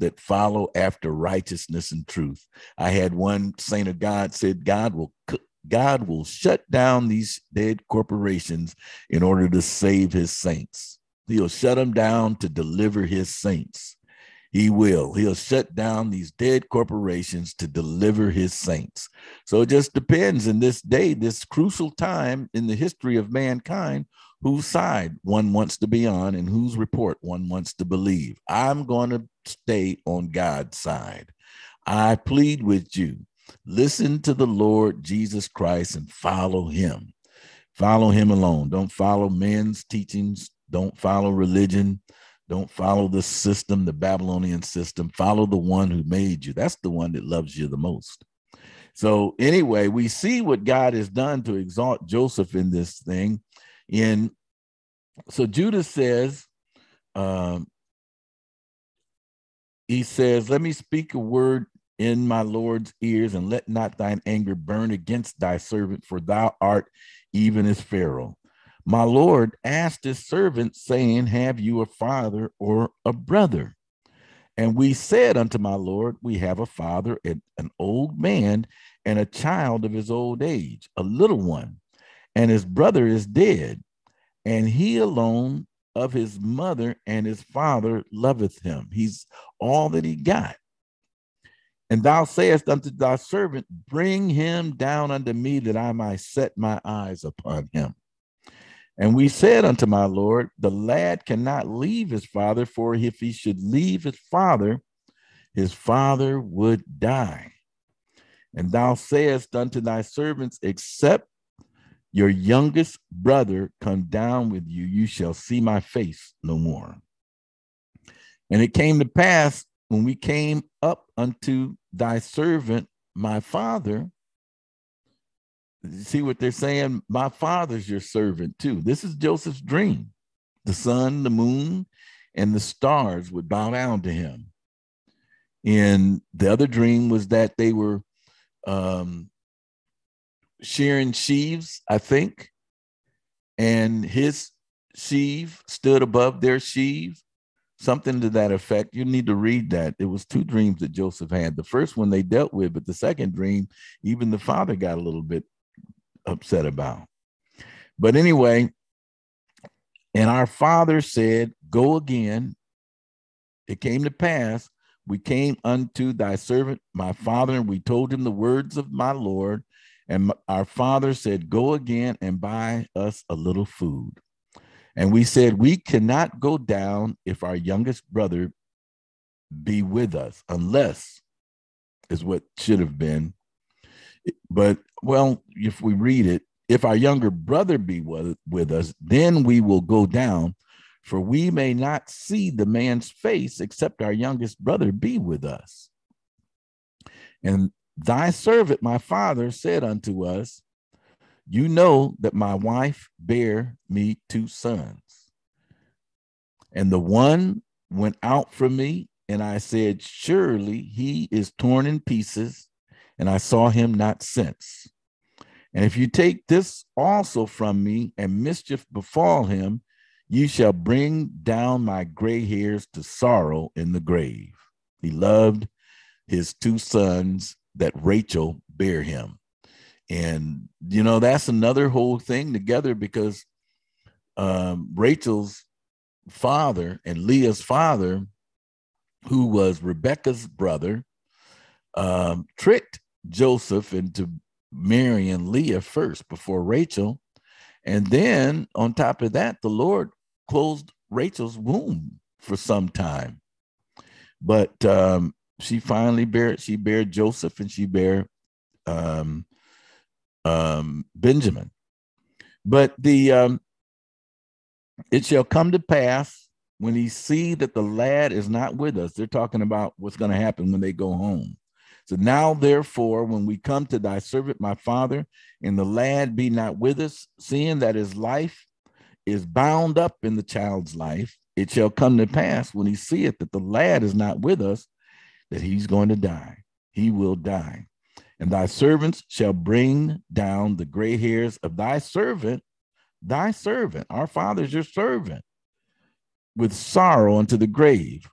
that follow after righteousness and truth. I had one saint of God said, God will God will shut down these dead corporations in order to save his saints. He'll shut them down to deliver his saints. He will. He'll shut down these dead corporations to deliver his saints. So it just depends in this day, this crucial time in the history of mankind, whose side one wants to be on and whose report one wants to believe. I'm going to stay on God's side. I plead with you listen to the Lord Jesus Christ and follow him. Follow him alone. Don't follow men's teachings. Don't follow religion. Don't follow the system, the Babylonian system. Follow the one who made you. That's the one that loves you the most. So, anyway, we see what God has done to exalt Joseph in this thing. In so Judah says, um, he says, Let me speak a word in my Lord's ears, and let not thine anger burn against thy servant, for thou art even as Pharaoh. My Lord asked his servant, saying, Have you a father or a brother? And we said unto my Lord, We have a father, an old man, and a child of his old age, a little one, and his brother is dead, and he alone of his mother and his father loveth him. He's all that he got. And thou sayest unto thy servant, Bring him down unto me that I might set my eyes upon him. And we said unto my Lord, The lad cannot leave his father, for if he should leave his father, his father would die. And thou sayest unto thy servants, Except your youngest brother come down with you, you shall see my face no more. And it came to pass when we came up unto thy servant, my father. See what they're saying? My father's your servant too. This is Joseph's dream. The sun, the moon, and the stars would bow down to him. And the other dream was that they were um, shearing sheaves, I think, and his sheave stood above their sheave something to that effect. You need to read that. It was two dreams that Joseph had. The first one they dealt with, but the second dream, even the father got a little bit upset about. But anyway, and our father said, Go again. It came to pass, we came unto thy servant, my father, and we told him the words of my Lord. And our father said, Go again and buy us a little food. And we said, We cannot go down if our youngest brother be with us, unless is what should have been. But, well, if we read it, if our younger brother be with, us, then we will go down, for we may not see the man's face except our youngest brother be with us. And thy servant, my father, said unto us, you know that my wife bare me two sons. And the one went out from me, and I said, Surely he is torn in pieces, and I saw him not since. And if you take this also from me, and mischief befall him, you shall bring down my gray hairs to sorrow in the grave. He loved his two sons that Rachel bare him. And, you know, that's another whole thing together because um, Rachel's father and Leah's father, who was Rebecca's brother, um, tricked Joseph into marrying Leah first before Rachel. And then on top of that, the Lord closed Rachel's womb for some time. But um, she finally bare she bare Joseph and she bare um, um, Benjamin. But the um, it shall come to pass when he see that the lad is not with us. They're talking about what's going to happen when they go home. So now, therefore, when we come to thy servant, my father, and the lad be not with us, seeing that his life is bound up in the child's life, it shall come to pass when he seeth that the lad is not with us, that he's going to die. He will die. And thy servants shall bring down the gray hairs of thy servant, thy servant, our father's your servant, with sorrow unto the grave.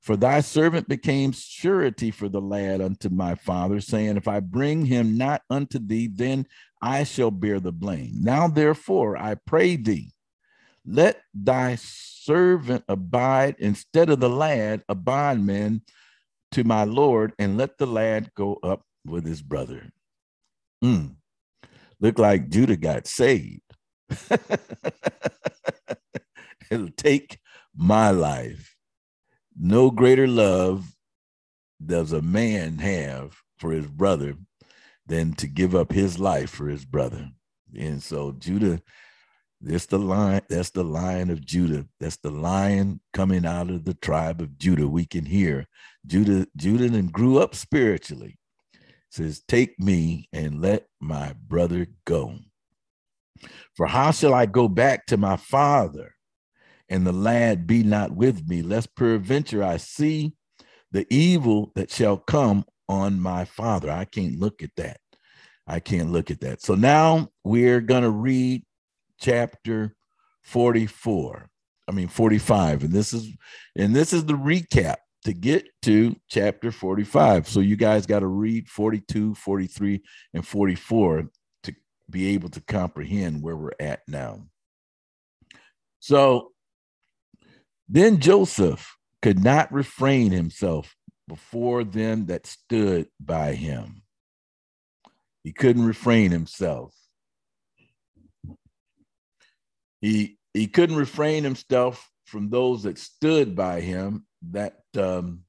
For thy servant became surety for the lad unto my father, saying, If I bring him not unto thee, then I shall bear the blame. Now, therefore, I pray thee, let thy servant abide instead of the lad, a bondman to my Lord, and let the lad go up with his brother. Mm. Look like Judah got saved. It'll take my life. No greater love does a man have for his brother than to give up his life for his brother. And so Judah, that's the lion, that's the lion of Judah. That's the lion coming out of the tribe of Judah. We can hear Judah, Judah and grew up spiritually. Says, take me and let my brother go. For how shall I go back to my father and the lad be not with me, lest peradventure I see the evil that shall come on my father. I can't look at that. I can't look at that. So now we're to read chapter 44. I mean 45 and this is and this is the recap to get to chapter 45. So you guys got to read 42, 43 and 44 to be able to comprehend where we're at now. So then Joseph could not refrain himself before them that stood by him. He couldn't refrain himself. He he couldn't refrain himself from those that stood by him that um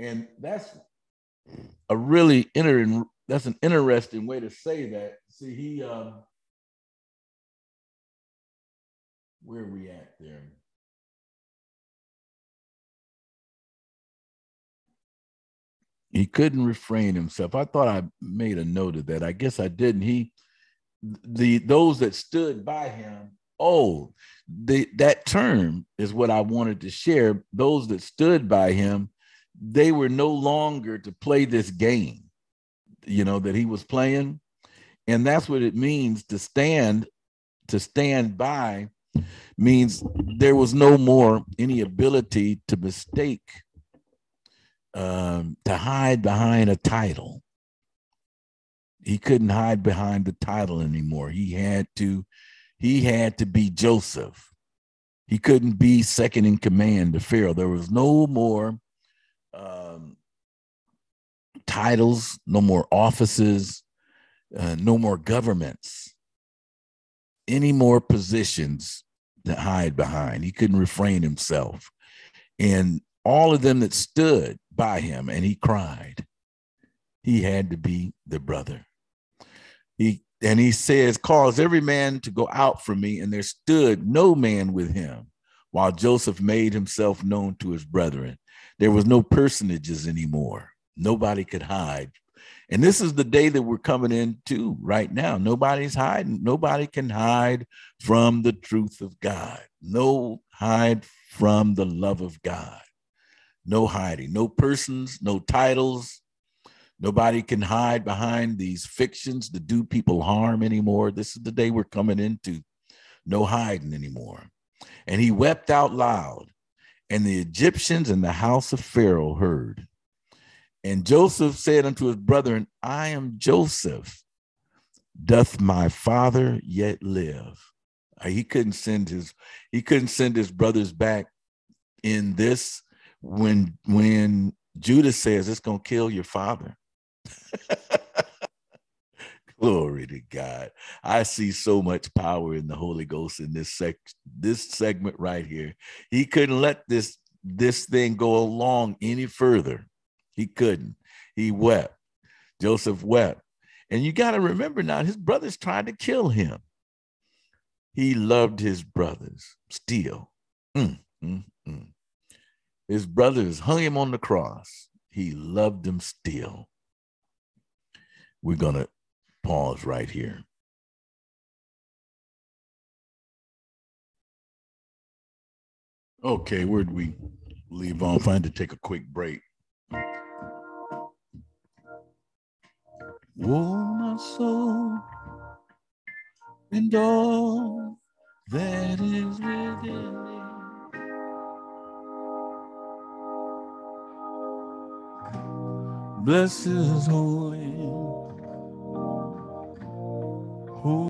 and that's a really inter that's an interesting way to say that see he um where we at there? He couldn't refrain himself. I thought I made a note of that. I guess I didn't. He the those that stood by him, oh, the that term is what I wanted to share. Those that stood by him, they were no longer to play this game, you know, that he was playing. And that's what it means to stand, to stand by means there was no more any ability to mistake, um, to hide behind a title. He couldn't hide behind the title anymore. He had to, he had to be Joseph. He couldn't be second in command to Pharaoh. There was no more um, titles, no more offices, uh, no more governments, any more positions to hide behind. He couldn't refrain himself. And all of them that stood by him and he cried, he had to be the brother. He and he says, Cause every man to go out from me, and there stood no man with him, while Joseph made himself known to his brethren. There was no personages anymore. Nobody could hide and this is the day that we're coming into right now. Nobody's hiding. Nobody can hide from the truth of God. No hide from the love of God. No hiding. No persons, no titles. Nobody can hide behind these fictions to do people harm anymore. This is the day we're coming into. No hiding anymore. And he wept out loud. And the Egyptians and the house of Pharaoh heard. And Joseph said unto his brethren, I am Joseph. Doth my father yet live? Uh, he couldn't send his he couldn't send his brothers back in this when when Judas says it's gonna kill your father. Glory to God. I see so much power in the Holy Ghost in this sec this segment right here. He couldn't let this this thing go along any further. He couldn't. He wept. Joseph wept. And you got to remember now, his brothers tried to kill him. He loved his brothers still. Mm, mm, mm. His brothers hung him on the cross. He loved them still we're going to pause right here. Okay, where'd we leave off? I had to take a quick break. Oh, my soul, and all that is within me. Bless his holy